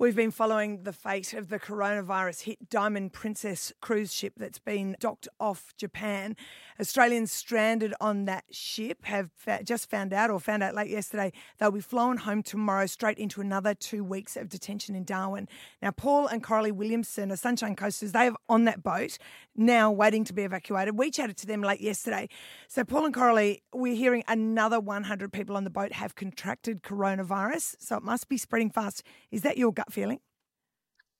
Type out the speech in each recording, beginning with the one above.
We've been following the fate of the coronavirus hit Diamond Princess cruise ship that's been docked off Japan. Australians stranded on that ship have just found out, or found out late yesterday, they'll be flown home tomorrow straight into another two weeks of detention in Darwin. Now, Paul and Coralie Williamson are Sunshine Coasters. They are on that boat now waiting to be evacuated. We chatted to them late yesterday. So, Paul and Coralie, we're hearing another 100 people on the boat have contracted coronavirus. So, it must be spreading fast. Is that your gut? Gut feeling?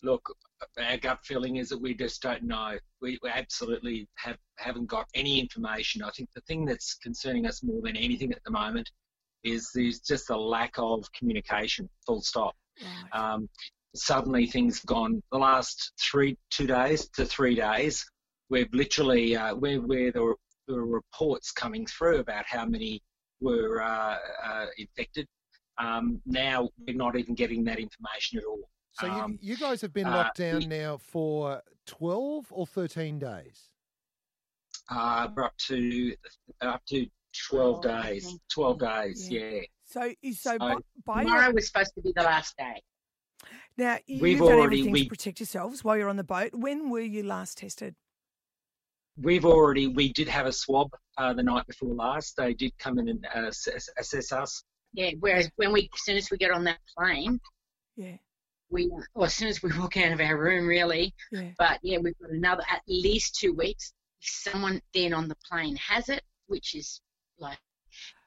Look, our gut feeling is that we just don't know. We, we absolutely have, haven't got any information. I think the thing that's concerning us more than anything at the moment is there's just a lack of communication, full stop. Um, suddenly things have gone the last three, two days to three days. We've literally, uh, where, where there, were, there were reports coming through about how many were uh, uh, infected um, now we're not even getting that information at all. So um, you, you, guys have been uh, locked uh, down we, now for 12 or 13 days? Uh, we're up to up to 12 days. 12 days, yeah. yeah. So, so, so by, tomorrow your... was supposed to be the last day. Now you've We've done already, everything we, to protect yourselves while you're on the boat. When were you last tested? We've already we did have a swab uh, the night before last. They did come in and uh, assess, assess us. Yeah. Whereas when we, as soon as we get on that plane, yeah, we, or as soon as we walk out of our room, really. Yeah. But yeah, we've got another at least two weeks. If someone then on the plane has it, which is like,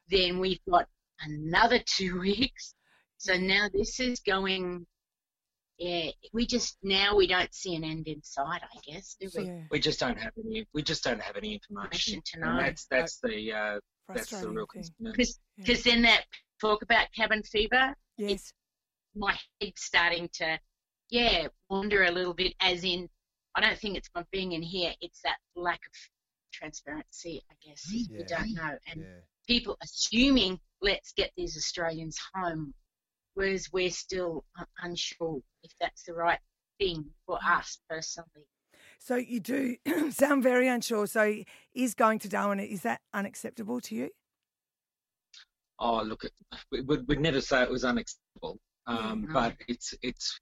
then we've got another two weeks. So now this is going. Yeah, we just now we don't see an end in sight. I guess do we? Yeah. We just don't have any. We just don't have any information to know. And that's that's the uh, that's the real concern. Because yeah. then that talk about cabin fever, yes, my head's starting to, yeah, wander a little bit. As in, I don't think it's my being in here; it's that lack of transparency. I guess yeah. we don't know, and yeah. people assuming let's get these Australians home, whereas we're still unsure if that's the right thing for mm. us personally. So you do sound very unsure. So is going to Darwin is that unacceptable to you? Oh look, we would we'd never say it was unacceptable, um, but it's it's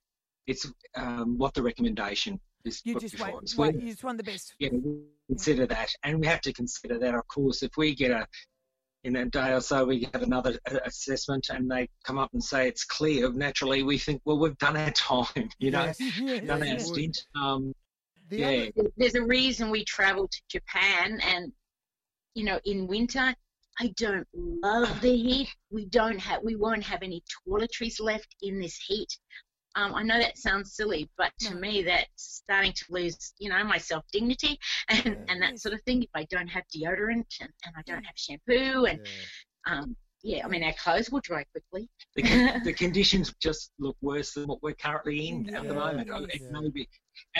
it's um, what the recommendation is you just want, want, you just want the best. Yeah, we consider that, and we have to consider that, of course, if we get a in a day or so we get another assessment and they come up and say it's clear. Naturally, we think, well, we've done our time, you know, yes. done our stint. Um, yeah. There's a reason we travel to Japan, and you know, in winter I don't love the heat. We don't have, we won't have any toiletries left in this heat. Um, I know that sounds silly, but to no. me, that's starting to lose, you know, my self dignity and, yeah. and that sort of thing. If I don't have deodorant and, and I don't have shampoo and yeah. um, yeah, I mean, our clothes will dry quickly. The, con- the conditions just look worse than what we're currently in yeah, at the moment. Yeah. It may be,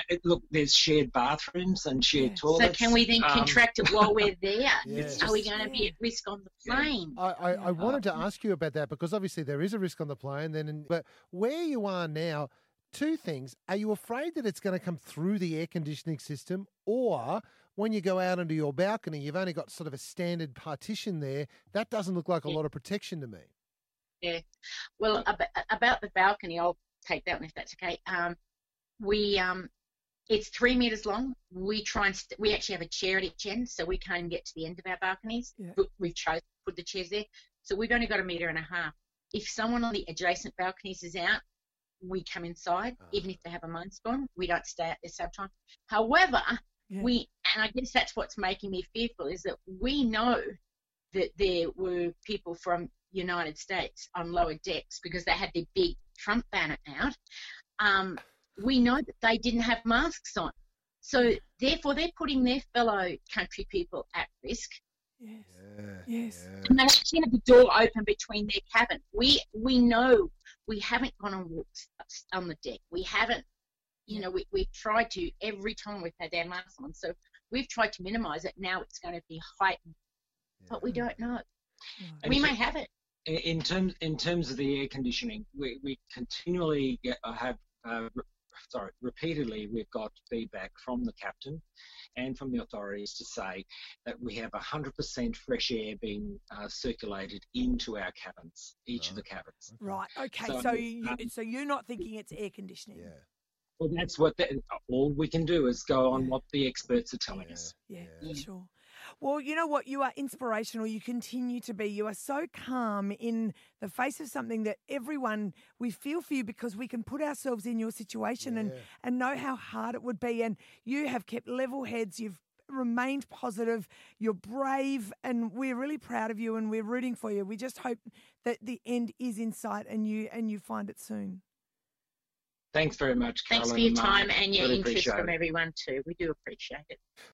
it, look, there's shared bathrooms and shared yeah. toilets. So can we then um, contract it while we're there? yes. Are we going to be at risk on the plane? I, I, I wanted to ask you about that because obviously there is a risk on the plane. Then, but where you are now, two things: Are you afraid that it's going to come through the air conditioning system, or when you go out onto your balcony, you've only got sort of a standard partition there. That doesn't look like a lot of protection to me. Yeah. Well, about the balcony, I'll take that one if that's okay. Um, we um, it's three meters long. We try and st- we actually have a chair at each end, so we can't even get to the end of our balconies. Yeah. But we've chosen to put the chairs there, so we've only got a meter and a half. If someone on the adjacent balconies is out, we come inside, uh. even if they have a mine spawn. We don't stay at the same time. However, yeah. we and I guess that's what's making me fearful is that we know that there were people from United States on lower decks because they had their big Trump banner out. Um, we know that they didn't have masks on. So therefore, they're putting their fellow country people at risk. Yes. Yeah, yes. Yeah. And they actually have the door open between their cabin. We we know we haven't gone on walks on the deck. We haven't you know, we, we've tried to every time we've had our masks on. So we've tried to minimise it. Now it's going to be heightened, yeah. but we don't know. And we may have it. In terms in terms of the air conditioning, we, we continually get, uh, have uh, sorry, repeatedly we've got feedback from the captain and from the authorities to say that we have 100% fresh air being uh, circulated into our cabins, each of the cabins. Right. Okay. So, So, you, um, so you're not thinking it's air conditioning. Yeah. Well, that's what the, all we can do is go on Yeah. what the experts are telling Yeah. us. Yeah, Yeah. sure. Well, you know what? You are inspirational. You continue to be. You are so calm in the face of something that everyone, we feel for you because we can put ourselves in your situation and, and know how hard it would be. And you have kept level heads. You've remained positive. You're brave. And we're really proud of you and we're rooting for you. We just hope that the end is in sight and you and you find it soon. Thanks very much, Thanks for your and time and your Really interest from everyone too. We do appreciate it.